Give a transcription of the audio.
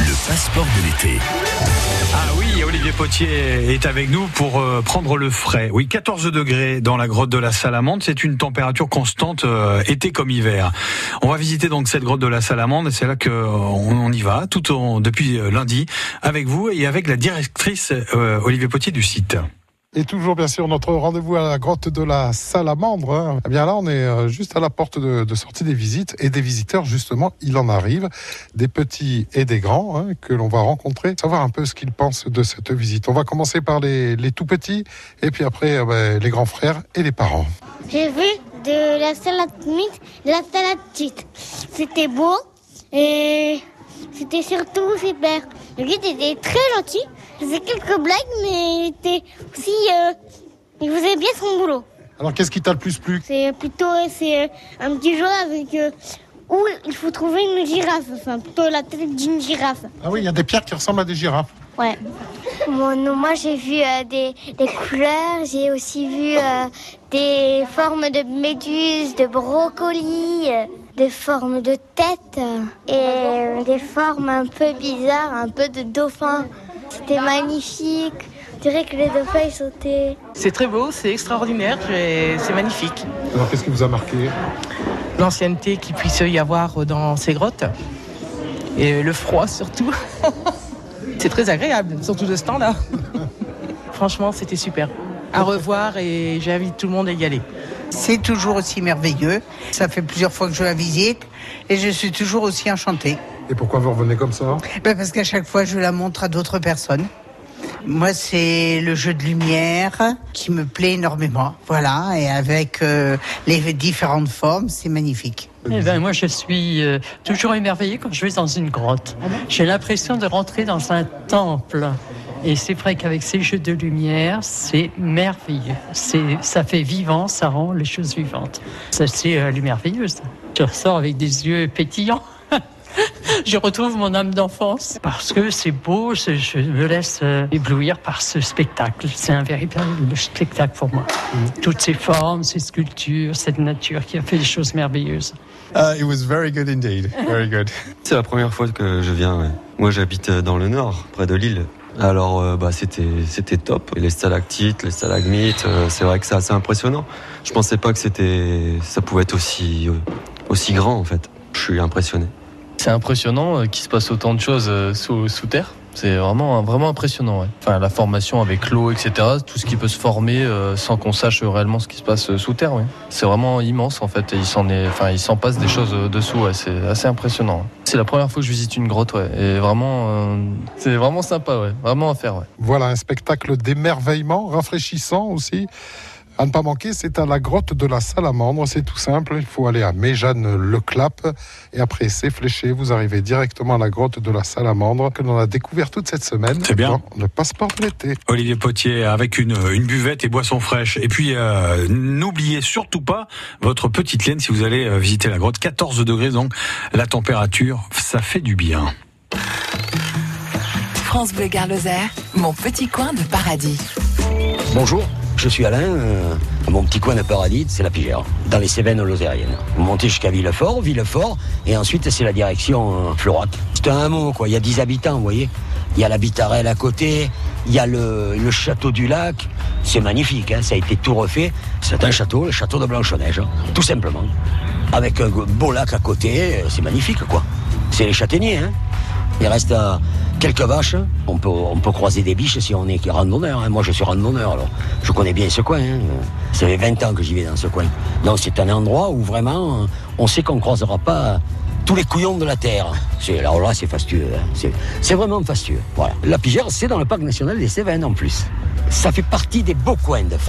Le passeport de l'été. Ah oui, Olivier Potier est avec nous pour euh, prendre le frais. Oui, 14 degrés dans la grotte de la Salamande, c'est une température constante euh, été comme hiver. On va visiter donc cette grotte de la Salamande c'est là que euh, on, y va tout en, depuis lundi avec vous et avec la directrice Olivier Potier du site. Et toujours, bien sûr, notre rendez-vous à la grotte de la Salamandre. Hein. Eh bien là, on est euh, juste à la porte de, sortie des visites. Et des visiteurs, justement, il en arrive. Des petits et des grands hein, que l'on va rencontrer. Savoir un peu ce qu'ils pensent de cette visite. On va commencer par les, tout petits. Et puis après, euh, ben, les grands frères et les parents. J'ai vu de la salade de la salade petite. C'était beau. Et c'était surtout super. Le guide était très gentil. Faisait quelques blagues, mais il était aussi. Euh, il faisait bien son boulot. Alors qu'est-ce qui t'a le plus plu? C'est plutôt c'est euh, un petit jeu avec euh, où il faut trouver une girafe, enfin plutôt la tête d'une girafe. Ah oui, il y a des pierres qui ressemblent à des girafes. Ouais. moi j'ai vu des, des, couleurs, j'ai aussi vu des formes de méduses, de brocolis des formes de tête et des formes un peu bizarres, un peu de dauphin. C'était magnifique. Je dirais que les dauphins ils sautaient. C'est très beau, c'est extraordinaire, c'est magnifique. Alors qu'est-ce qui vous a marqué? L'ancienneté qu'il puisse y avoir dans ces grottes et le froid surtout. c'est très agréable, surtout de ce temps-là. Franchement, c'était super. À revoir et j'invite tout le monde à y aller. C'est toujours aussi merveilleux. Ça fait plusieurs fois que je la visite et je suis toujours aussi enchantée. Et pourquoi vous revenez comme ça ben Parce qu'à chaque fois, je la montre à d'autres personnes. Moi, c'est le jeu de lumière qui me plaît énormément. Voilà, et avec euh, les différentes formes, c'est magnifique. Eh ben, moi, je suis euh, toujours émerveillée quand je vais dans une grotte. Ah J'ai l'impression de rentrer dans un temple. Et c'est vrai qu'avec ces jeux de lumière, c'est merveilleux. C'est, ça fait vivant, ça rend les choses vivantes. Ça, c'est euh, merveilleux. Je ressors avec des yeux pétillants. Je retrouve mon âme d'enfance parce que c'est beau, je me laisse euh, éblouir par ce spectacle. C'est un véritable spectacle pour moi. Toutes ces formes, ces sculptures, cette nature qui a fait des choses merveilleuses. Uh, it was very good indeed. Very good. C'est la première fois que je viens. Moi, j'habite dans le nord, près de Lille. Alors euh, bah, c'était c'était top. les stalactites, les stalagmites, euh, c'est vrai que c'est assez impressionnant. Je pensais pas que c'était ça pouvait être aussi euh, aussi grand en fait. Je suis impressionné. C'est impressionnant qu'il se passe autant de choses sous, sous terre. C'est vraiment, vraiment impressionnant. Enfin, la formation avec l'eau, etc. Tout ce qui peut se former euh, sans qu'on sache réellement ce qui se passe euh, sous terre. C'est vraiment immense en fait. Et il s'en enfin, passe des choses euh, dessous. C'est assez impressionnant. C'est la première fois que je visite une grotte. Et vraiment, c'est vraiment sympa. Ouais. Vraiment à faire. Voilà un spectacle d'émerveillement, rafraîchissant aussi. À ne pas manquer, c'est à la grotte de la Salamandre. C'est tout simple. Il faut aller à Méjeanne-le-Clap. Et après, c'est fléché. Vous arrivez directement à la grotte de la Salamandre que l'on a découvert toute cette semaine. C'est bien. Le passeport de l'été. Olivier Potier avec une, une buvette et boissons fraîches. Et puis, euh, n'oubliez surtout pas votre petite laine si vous allez euh, visiter la grotte. 14 degrés, donc la température, ça fait du bien. France Bleu Garloser, mon petit coin de paradis. Bonjour. Je suis Alain, euh, mon petit coin de paradis, c'est la Pigère, dans les Cévennes lozériennes. Vous montez jusqu'à Villefort, Villefort, et ensuite c'est la direction euh, C'est un hameau, quoi. Il y a 10 habitants, vous voyez. Il y a la Bitarelle à côté, il y a le, château du lac. C'est magnifique, hein. ça a été tout refait. C'est un château, le château de Blanche-Neige, hein, tout simplement. Avec un beau lac à côté, c'est magnifique, quoi. C'est les châtaigniers, hein. Il reste euh, quelques vaches. On peut, on peut croiser des biches si on est randonneur. Hein. Moi, je suis randonneur, alors je connais bien ce coin. Hein. Ça fait 20 ans que j'y vais dans ce coin. Donc, c'est un endroit où vraiment, euh, on sait qu'on ne croisera pas tous les couillons de la terre. Alors là, c'est fastueux. Hein. C'est vraiment fastueux. Voilà. La Pigère, c'est dans le parc national des Cévennes en plus. Ça fait partie des beaux coins de